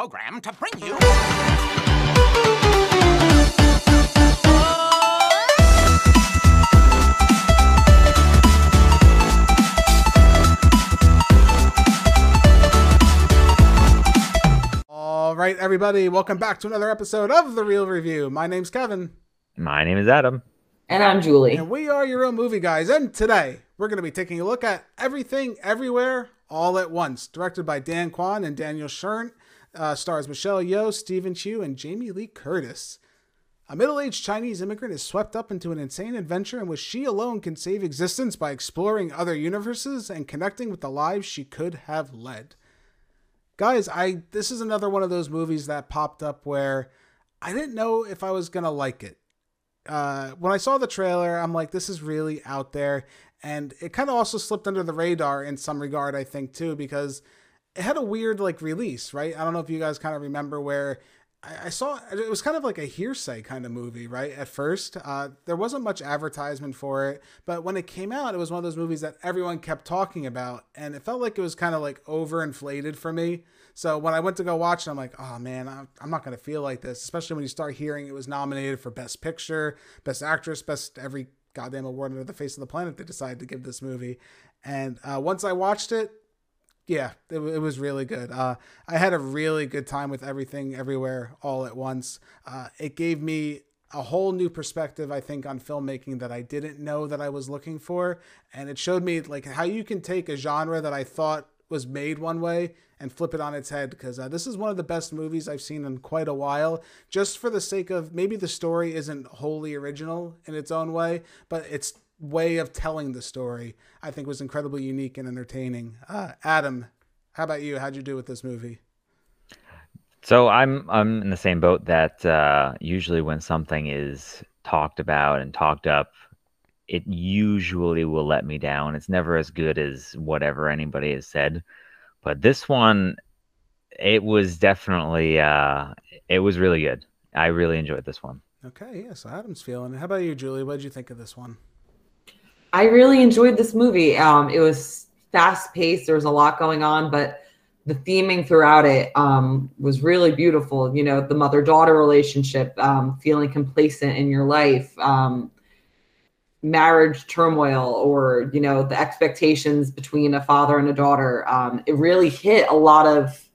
program to bring you. All right, everybody, welcome back to another episode of The Reel Review. My name's Kevin, My name is Adam. And I'm Julie. and we are your own movie guys. And today, we're going to be taking a look at Everything Everywhere All at Once, directed by Dan Kwan and Daniel Scheinert, uh, stars Michelle Yeoh, Stephanie Hsu, and Jamie Lee Curtis. A middle aged Chinese immigrant is swept up into an insane adventure in which she alone can save existence by exploring other universes and connecting with the lives she could have led. Guys, I this is another one of those movies that popped up where I didn't know if I was gonna like it. Uh, when I saw the trailer, I'm like, this is really out there, and it kind of also slipped under the radar in some regard, I think too, because it had a weird like release, right? I don't know if you guys kind of remember where I, I saw it was kind of like a hearsay kind of movie, right? At first, uh, there wasn't much advertisement for it, but when it came out, it was one of those movies that everyone kept talking about, and it felt like it was kind of like overinflated for me. So when I went to go watch it, I'm like, oh man, I'm, I'm not gonna feel like this, especially when you start hearing it was nominated for Best Picture, Best Actress, Best every goddamn award under the face of the planet they decided to give this movie. And uh, once I watched it, yeah, it, it was really good. Uh, I had a really good time with everything, everywhere, all at once. Uh, it gave me a whole new perspective, I think, on filmmaking that I didn't know that I was looking for, and it showed me like how you can take a genre that I thought was made one way and flip it on its head because uh, this is one of the best movies I've seen in quite a while. Just for the sake of maybe the story isn't wholly original in its own way, but its way of telling the story I think was incredibly unique and entertaining. Uh, Adam, how about you? How'd you do with this movie? So I'm I'm in the same boat that uh, usually when something is talked about and talked up, it usually will let me down. It's never as good as whatever anybody has said. But this one, it was definitely uh, it was really good. I really enjoyed this one. Okay, yeah, so Adam's feeling. How about you, Julie? What did you think of this one? I really enjoyed this movie. Um, it was fast paced. There was a lot going on, but the theming throughout it um, was really beautiful. You know, the mother daughter relationship, um, feeling complacent in your life, um, marriage turmoil, or, you know, the expectations between a father and a daughter. Um, it really hit a lot of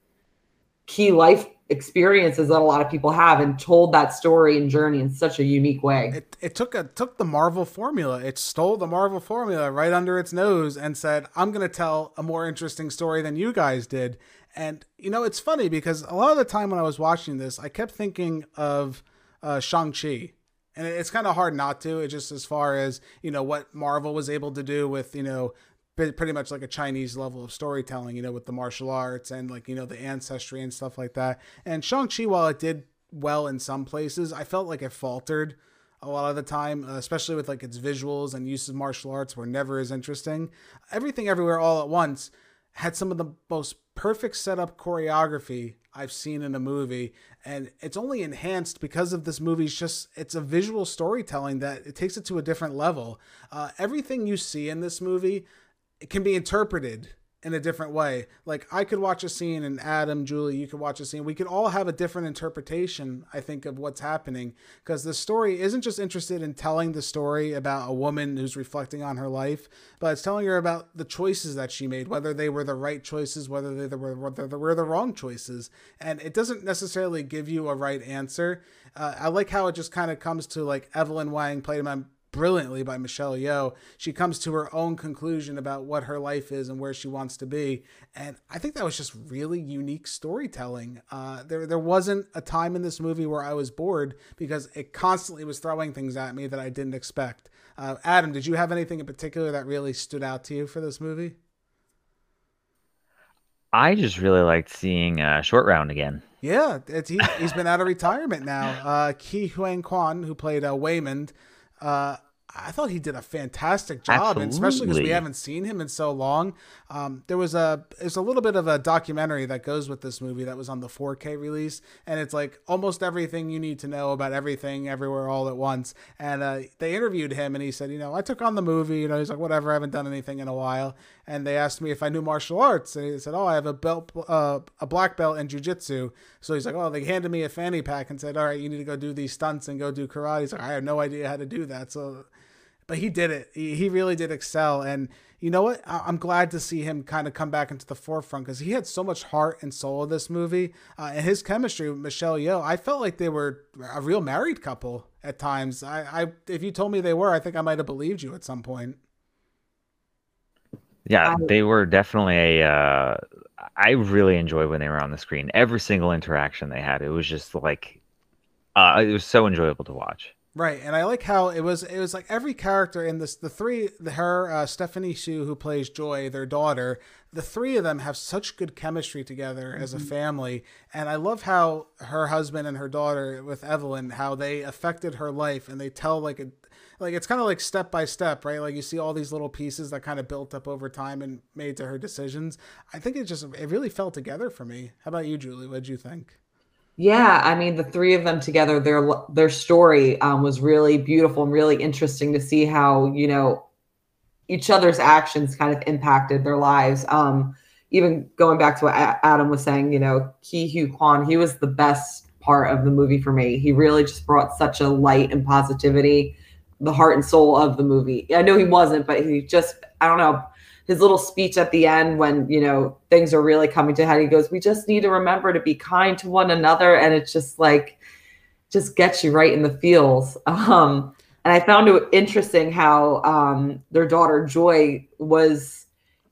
key life experiences that a lot of people have and told that story and journey in such a unique way. It, it took a took the Marvel formula. It stole the Marvel formula right under its nose and said, "I'm going to tell a more interesting story than you guys did." And you know, it's funny because a lot of the time when I was watching this, I kept thinking of uh, Shang Chi, and it's kind of hard not to. It just as far as you know what Marvel was able to do with you know pretty much like a Chinese level of storytelling, you know, with the martial arts and like, you know, the ancestry and stuff like that. And Shang-Chi, while it did well in some places, I felt like it faltered a lot of the time, uh, especially with like its visuals and use of martial arts were never as interesting. Everything Everywhere All at Once had some of the most perfect setup choreography I've seen in a movie, and it's only enhanced because of this movie's just it's a visual storytelling that it takes it to a different level. Uh, everything you see in this movie can be interpreted in a different way. Like I could watch a scene and Adam, Julie, you could watch a scene. We could all have a different interpretation, I think, of what's happening because the story isn't just interested in telling the story about a woman who's reflecting on her life, but it's telling her about the choices that she made, whether they were the right choices, whether they were whether they were the wrong choices. And it doesn't necessarily give you a right answer. Uh, I like how it just kind of comes to like Evelyn Wang played by brilliantly by Michelle Yeoh. She comes to her own conclusion about what her life is and where she wants to be, and I think that was just really unique storytelling. Uh, there, there wasn't a time in this movie where I was bored because it constantly was throwing things at me that I didn't expect. Uh, Adam, did you have anything in particular that really stood out to you for this movie? I just really liked seeing uh, Short Round again. Yeah, he, has been out of retirement now. Uh, Ke Huy Quan, who played uh, Waymond, uh, I thought he did a fantastic job, especially because we haven't seen him in so long. Um, there was a there's a little bit of a documentary that goes with this movie that was on the 4K release, and it's like almost everything you need to know about everything, everywhere, all at once. And uh, they interviewed him, and he said, you know, I took on the movie. You know, he's like, whatever, I haven't done anything in a while. And they asked me if I knew martial arts, and he said, "Oh, I have a belt, uh, a black belt in jujitsu." So he's like, "Oh, they handed me a fanny pack and said, all right, you need to go do these stunts and go do karate." He's like, "I have no idea how to do that." So, but he did it. He, he really did excel, and you know what? I- am glad to see him kind of come back into the forefront because he had so much heart and soul in this movie, uh, and his chemistry with Michelle Yeoh. I felt like they were a real married couple at times. I, I if you told me they were, I think I might have believed you at some point. Yeah, they were definitely a. Uh, I really enjoyed when they were on the screen. Every single interaction they had, it was just like, uh, it was so enjoyable to watch. Right, and I like how it was. It was like every character in this. The three, the, her, uh, Stephanie Hsu, who plays Joy, their daughter. The three of them have such good chemistry together mm-hmm. as a mm-hmm. family, and I love how her husband and her daughter with Evelyn, how they affected her life, and they tell like a, like it's kind of like step by step, right? Like you see all these little pieces that kind of built up over time and made to her decisions. I think it just it really fell together for me. How about you, Julie? What did you think? Yeah, I mean, the three of them together, their their story um, was really beautiful and really interesting to see how you know each other's actions kind of impacted their lives. Um, even going back to what Adam was saying, you know, Ke Huy Quan, he was the best part of the movie for me. He really just brought such a light and positivity, the heart and soul of the movie. I know he wasn't, but he just, I don't know, his little speech at the end when you know things are really coming to head. He goes we just need to remember to be kind to one another. And it's just like just gets you right in the feels. Um and i found it interesting how um their daughter joy was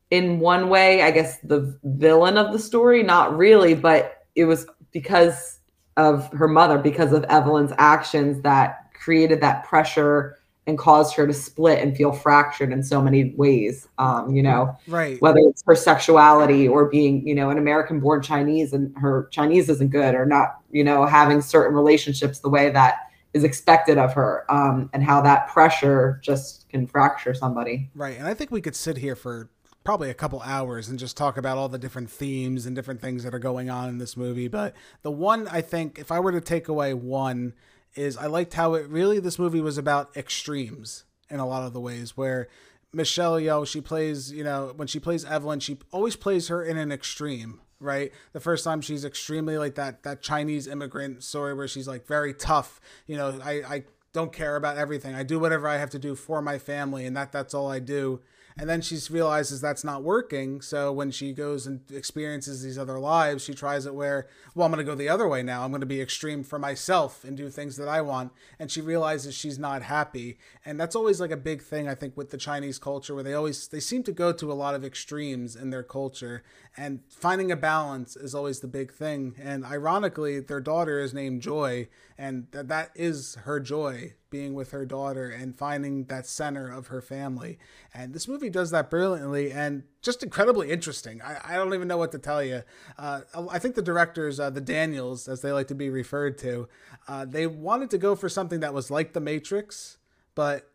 in one way i guess the villain of the story. Not really but it was because of her mother because of evelyn's actions that created that pressure and caused her to split and feel fractured in so many ways. Um, you know, right? Whether it's her sexuality or being, you know, an American-born Chinese and her Chinese isn't good, or not, you know, having certain relationships the way that is expected of her, um, and how that pressure just can fracture somebody. Right, and I think we could sit here for probably a couple hours and just talk about all the different themes and different things that are going on in this movie. But the one I think, if I were to take away one is I liked how it really this movie was about extremes in a lot of the ways where Michelle Yeoh she plays you know when she plays Evelyn she always plays her in an extreme right? The first time she's extremely like that that Chinese immigrant story where she's like very tough you know I I don't care about everything. I do whatever I have to do for my family and that that's all I do and then she realizes that's not working. So when she goes and experiences these other lives, she tries it where, well, I'm going to go the other way now. I'm going to be extreme for myself and do things that I want. And she realizes she's not happy. And that's always like a big thing, I think, with the Chinese culture, where they always they seem to go to a lot of extremes in their culture. And finding a balance is always the big thing. And ironically, their daughter is named Joy, and th- that is her joy being with her daughter and finding that center of her family. And this movie does that brilliantly and just incredibly interesting. I, I don't even know what to tell you. Uh, I think the directors, uh, the Daniels, as they like to be referred to, uh, they wanted to go for something that was like The Matrix, but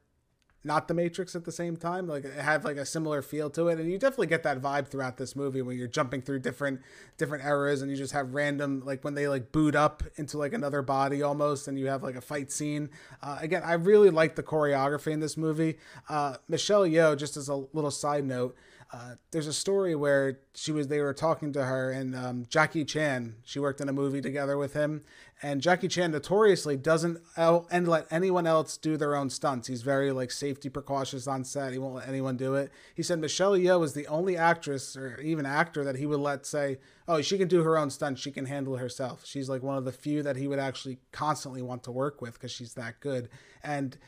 not the Matrix at the same time. Like it had like a similar feel to it, and you definitely get that vibe throughout this movie when you're jumping through different different eras, and you just have random like when they like boot up into like another body almost, and you have like a fight scene. Uh, again, I really like the choreography in this movie. Uh, Michelle Yeoh, just as a little side note. Uh, there's a story where she was they were talking to her and um, Jackie Chan. She worked in a movie together with him, and Jackie Chan notoriously doesn't and let anyone else do their own stunts. He's very like safety precautious on set. He won't let anyone do it. He said Michelle Yeoh is the only actress or even actor that he would let say, "Oh, she can do her own stunts. She can handle herself." She's like one of the few that he would actually constantly want to work with because she's that good. And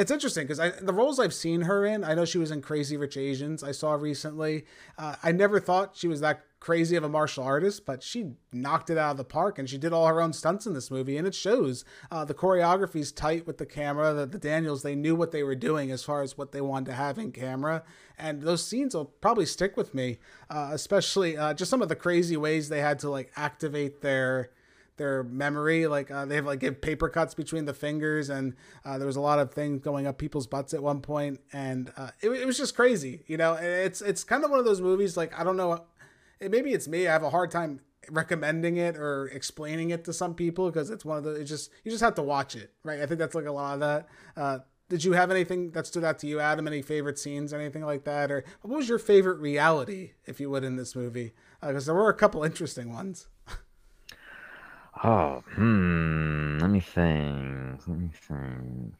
it's interesting because the roles I've seen her in, I know she was in Crazy Rich Asians. I saw recently. Uh, I never thought she was that crazy of a martial artist, but she knocked it out of the park, and she did all her own stunts in this movie, and it shows. Uh, the choreography's tight with the camera. The, the Daniels they knew what they were doing as far as what they wanted to have in camera, and those scenes will probably stick with me, uh, especially uh, just some of the crazy ways they had to like activate their their memory. Like uh, they have like paper cuts between the fingers, and uh, there was a lot of things going up people's butts at one point, and uh, it, it was just crazy. You know, it's it's kind of one of those movies. Like I don't know, maybe it's me. I have a hard time recommending it or explaining it to some people because it's one of the. It just you just have to watch it, right? I think that's like a lot of that. Uh, did you have anything that stood out to you, Adam? Any favorite scenes, anything like that, or what was your favorite reality, if you would, in this movie? Because uh, there were a couple interesting ones. Oh, hmm. Let me think. Let me think.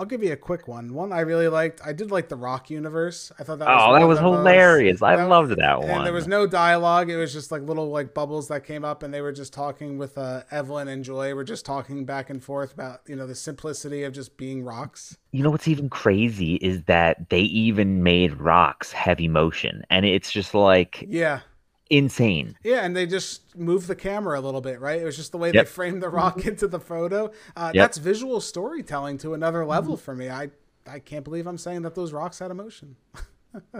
I'll give you a quick one. One I really liked. I did like the Rock universe. I thought that. Was oh, that was hilarious! I that, loved that one. And there was no dialogue. It was just like little like bubbles that came up, and they were just talking with uh, Evelyn and Joy. Were just talking back and forth about you know the simplicity of just being rocks. You know what's even crazy is that they even made rocks heavy motion, and it's just like yeah, insane. Yeah, and they just moved the camera a little bit, right? It was just the way yep. they framed the rock into the photo. Uh, yep. That's visual storytelling to another level for me. I I can't believe I'm saying that those rocks had emotion.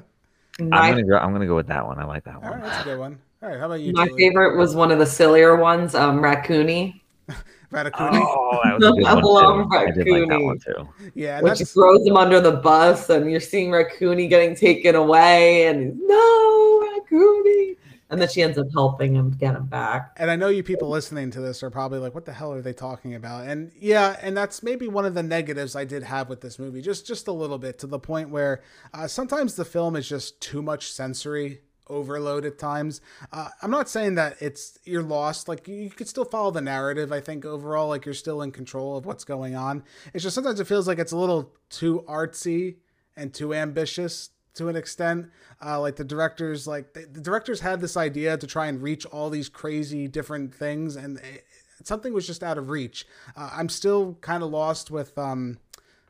I'm gonna go. I'm gonna go with that one. I like that one. All right, that's a good one. All right, how about you? My Julie? favorite was one of the sillier ones, um, Raccoony. Ratatouille. Oh, that was a good I love Raccoony. I did like that one too. Yeah, which she throws him under the bus, and you're seeing Raccoony getting taken away, and no, Raccoony and then she ends up helping him get him back. And I know you people listening to this are probably like, "What the hell are they talking about?" And yeah, and that's maybe one of the negatives I did have with this movie, just just a little bit, to the point where uh, sometimes the film is just too much sensory overload at times. Uh, I'm not saying that it's you're lost. Like you, you could still follow the narrative. I think overall, like you're still in control of what's going on. It's just sometimes it feels like it's a little too artsy and too ambitious to an extent. Uh, like the directors, like the, directors had this idea to try and reach all these crazy different things, and it, something was just out of reach. Uh, I'm still kind of lost with um,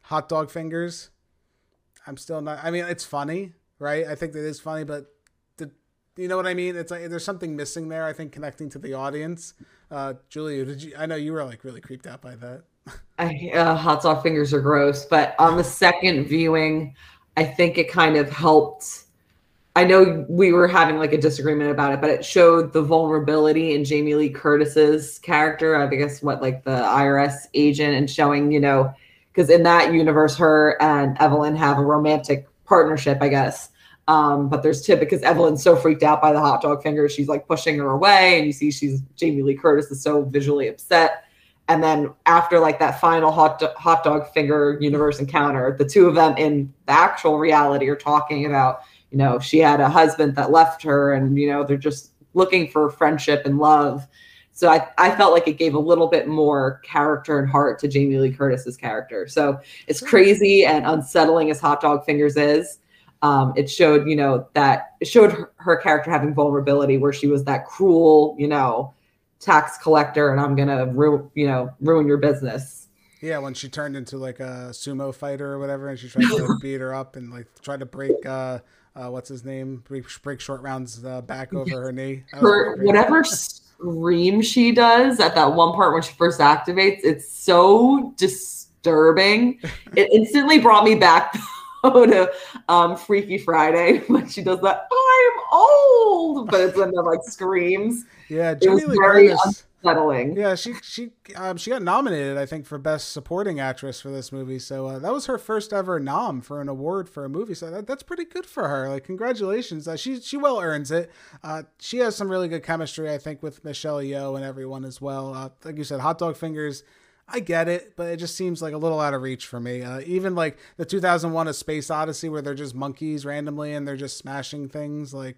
hot dog fingers. I'm still not. I mean, it's funny, right? I think it is funny, but the, you know what I mean? It's like there's something missing there. I think connecting to the audience. Uh, Julia, did you? I know you were like really creeped out by that. I, uh, hot dog fingers are gross, but on the second viewing, I think it kind of helped. I know we were having like a disagreement about it, but it showed the vulnerability in Jamie Lee Curtis's character. I guess what like the IRS agent and showing, you know, because in that universe, her and Evelyn have a romantic partnership, I guess. Um, but there's tip because Evelyn's so freaked out by the hot dog fingers, she's like pushing her away, and you see she's Jamie Lee Curtis is so visually upset and then after like that final hot do- hot dog finger universe encounter the two of them in the actual reality are talking about you know she had a husband that left her and you know they're just looking for friendship and love. So I, I felt like it gave a little bit more character and heart to Jamie Lee Curtis's character. So as crazy and unsettling as Hot Dog Fingers is, um, it showed, you know, that it showed her, her character having vulnerability where she was that cruel, you know, tax collector and I'm gonna ru- you know ruin your business. Yeah, when she turned into like a sumo fighter or whatever, and she tried to like, beat her up and like try to break uh, uh what's his name break, break short rounds uh, back over her knee. Her whatever scream she does at that one part when she first activates, it's so disturbing. it instantly brought me back to um, Freaky Friday when she does that. I'm old, but it's when the like screams. Yeah, Jamie Lee Curtis. Unsettling. Yeah, she she um, she got nominated, I think, for best supporting actress for this movie. So uh, that was her first ever nom for an award for a movie. So that, that's pretty good for her. Like, congratulations. Uh, she she well earns it. Uh, she has some really good chemistry, I think, with Michelle Yeoh and everyone as well. Uh, like you said, hot dog fingers. I get it, but it just seems like a little out of reach for me. Uh, even like the 2001 A Space Odyssey, where they're just monkeys randomly and they're just smashing things. Like,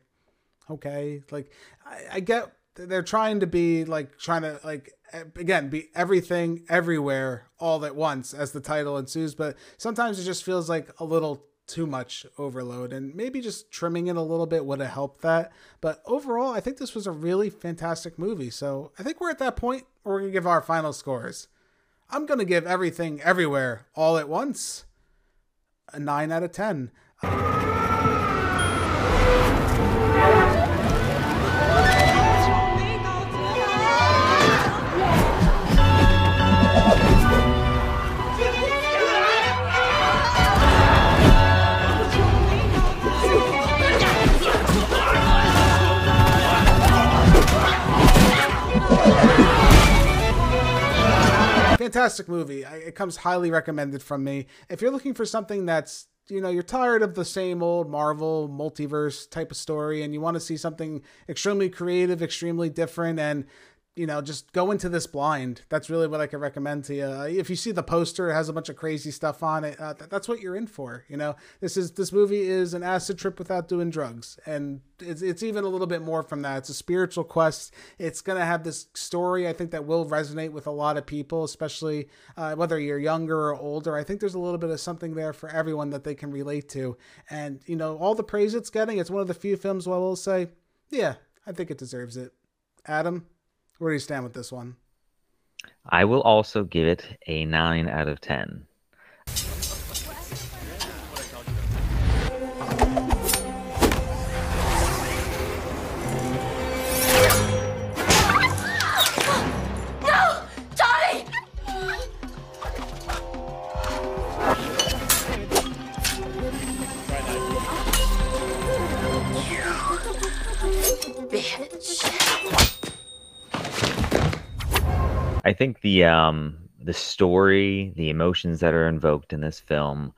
okay, like I, I get they're trying to be like trying to like again be everything everywhere all at once as the title ensues but sometimes it just feels like a little too much overload and maybe just trimming it a little bit would have helped that but overall i think this was a really fantastic movie so i think we're at that point where we're going to give our final scores i'm going to give everything everywhere all at once. A 9 out of 10 fantastic movie. It comes highly recommended from me. If you're looking for something that's you know you're tired of the same old Marvel multiverse type of story, and you want to see something extremely creative, extremely different, and you know, just go into this blind. That's really what I can recommend to you. If you see the poster, it has a bunch of crazy stuff on it. Uh, th- that's what you're in for. You know, this is this movie is an acid trip without doing drugs, and it's it's even a little bit more from that. It's a spiritual quest. It's gonna have this story. I think that will resonate with a lot of people, especially uh, whether you're younger or older. I think there's a little bit of something there for everyone that they can relate to. And you know, all the praise it's getting, it's one of the few films where I will say, yeah, I think it deserves it. Adam. Where do you stand with this one? I will also give it a 9 out of 10. I think the um the story, the emotions that are invoked in this film,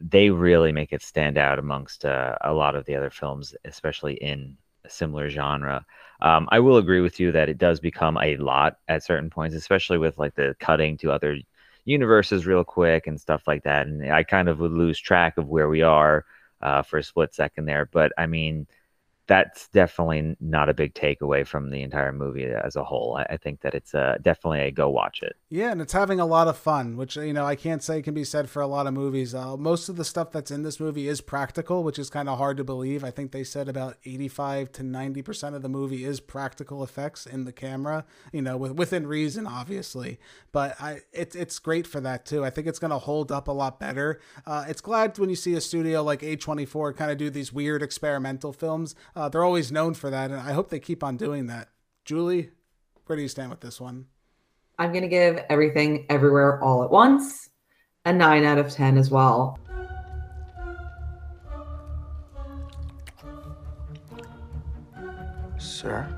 they really make it stand out amongst uh, a lot of the other films, especially in a similar genre. Um, I will agree with you that it does become a lot at certain points, especially with like the cutting to other universes real quick and stuff like that. And I kind of would lose track of where we are uh, for a split second there. But I mean, that's definitely not a big takeaway from the entire movie as a whole. I, I think that it's uh, definitely a go watch it. Yeah, and it's having a lot of fun, which you know I can't say can be said for a lot of movies. Uh, most of the stuff that's in this movie is practical, which is kind of hard to believe. I think they said about eighty-five to ninety percent of the movie is practical effects in the camera. You know, with, within reason, obviously, but I it's it's great for that too. I think it's going to hold up a lot better. Uh, it's glad when you see a studio like A twenty four kind of do these weird experimental films. Uh, they're always known for that, and I hope they keep on doing that. Julie, where do you stand with this one? I'm going to give everything everywhere all at once a 9 out of 10 as well. Sir?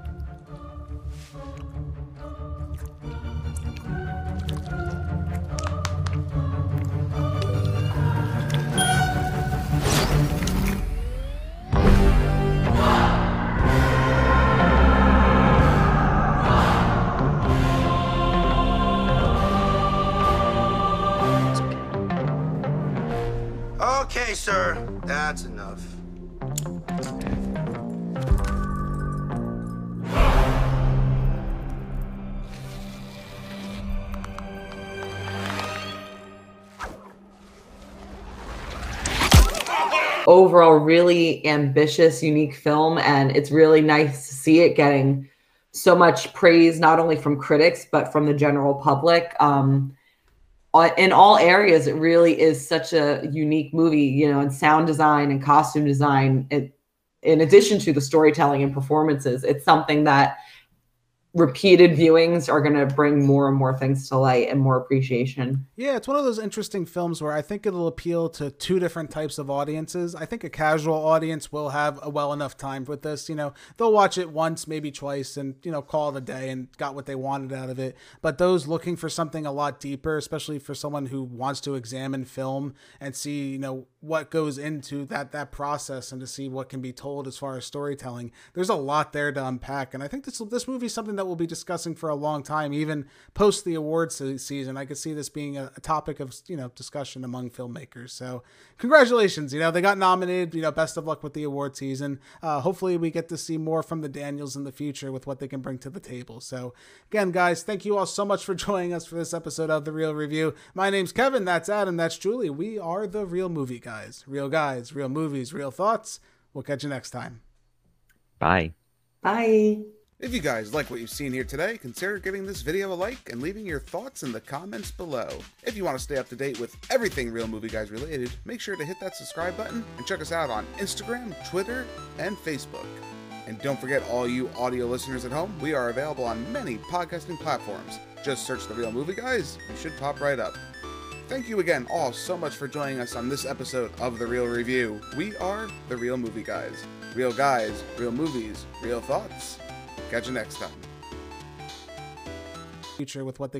Sir. That's enough. Overall, really ambitious, unique film, and it's really nice to see it getting so much praise, not only from critics, but from the general public. Um, Uh, in all areas, it really is such a unique movie, you know, in sound design and costume design. It, in addition to the storytelling and performances, it's something that repeated viewings are going to bring more and more things to light and more appreciation. Yeah, it's one of those interesting films where I think it'll appeal to two different types of audiences. I think a casual audience will have a well enough time with this. You know, they'll watch it once, maybe twice, and, you know, call it a day and got what they wanted out of it. But those looking for something a lot deeper, especially for someone who wants to examine film and see, you know, what goes into that that process and to see what can be told as far as storytelling. There's a lot there to unpack, and I think this this movie is something that we'll be discussing for a long time, even post the awards season. I could see this being a, a topic of you know discussion among filmmakers. So congratulations, you know they got nominated. You know best of luck with the award season. Uh, hopefully we get to see more from the Daniels in the future with what they can bring to the table. So again, guys, thank you all so much for joining us for this episode of the Reel Review. My name's Kevin. That's Adam. That's Julie. We are the Reel Movie Guys guys. Real guys, real movies, real thoughts. We'll catch you next time. Bye. Bye. If you guys like what you've seen here today, consider giving this video a like and leaving your thoughts in the comments below. If you want to stay up to date with everything Reel Movie Guys related, make sure to hit that subscribe button and check us out on Instagram, Twitter, and Facebook. And don't forget, all you audio listeners at home, we are available on many podcasting platforms. Just search The Reel Movie Guys, you should pop right up. Thank you again all so much for joining us on this episode of The Reel Review. We are The Reel Movie Guys. Real guys, real movies, real thoughts. Catch you next time. Future with what they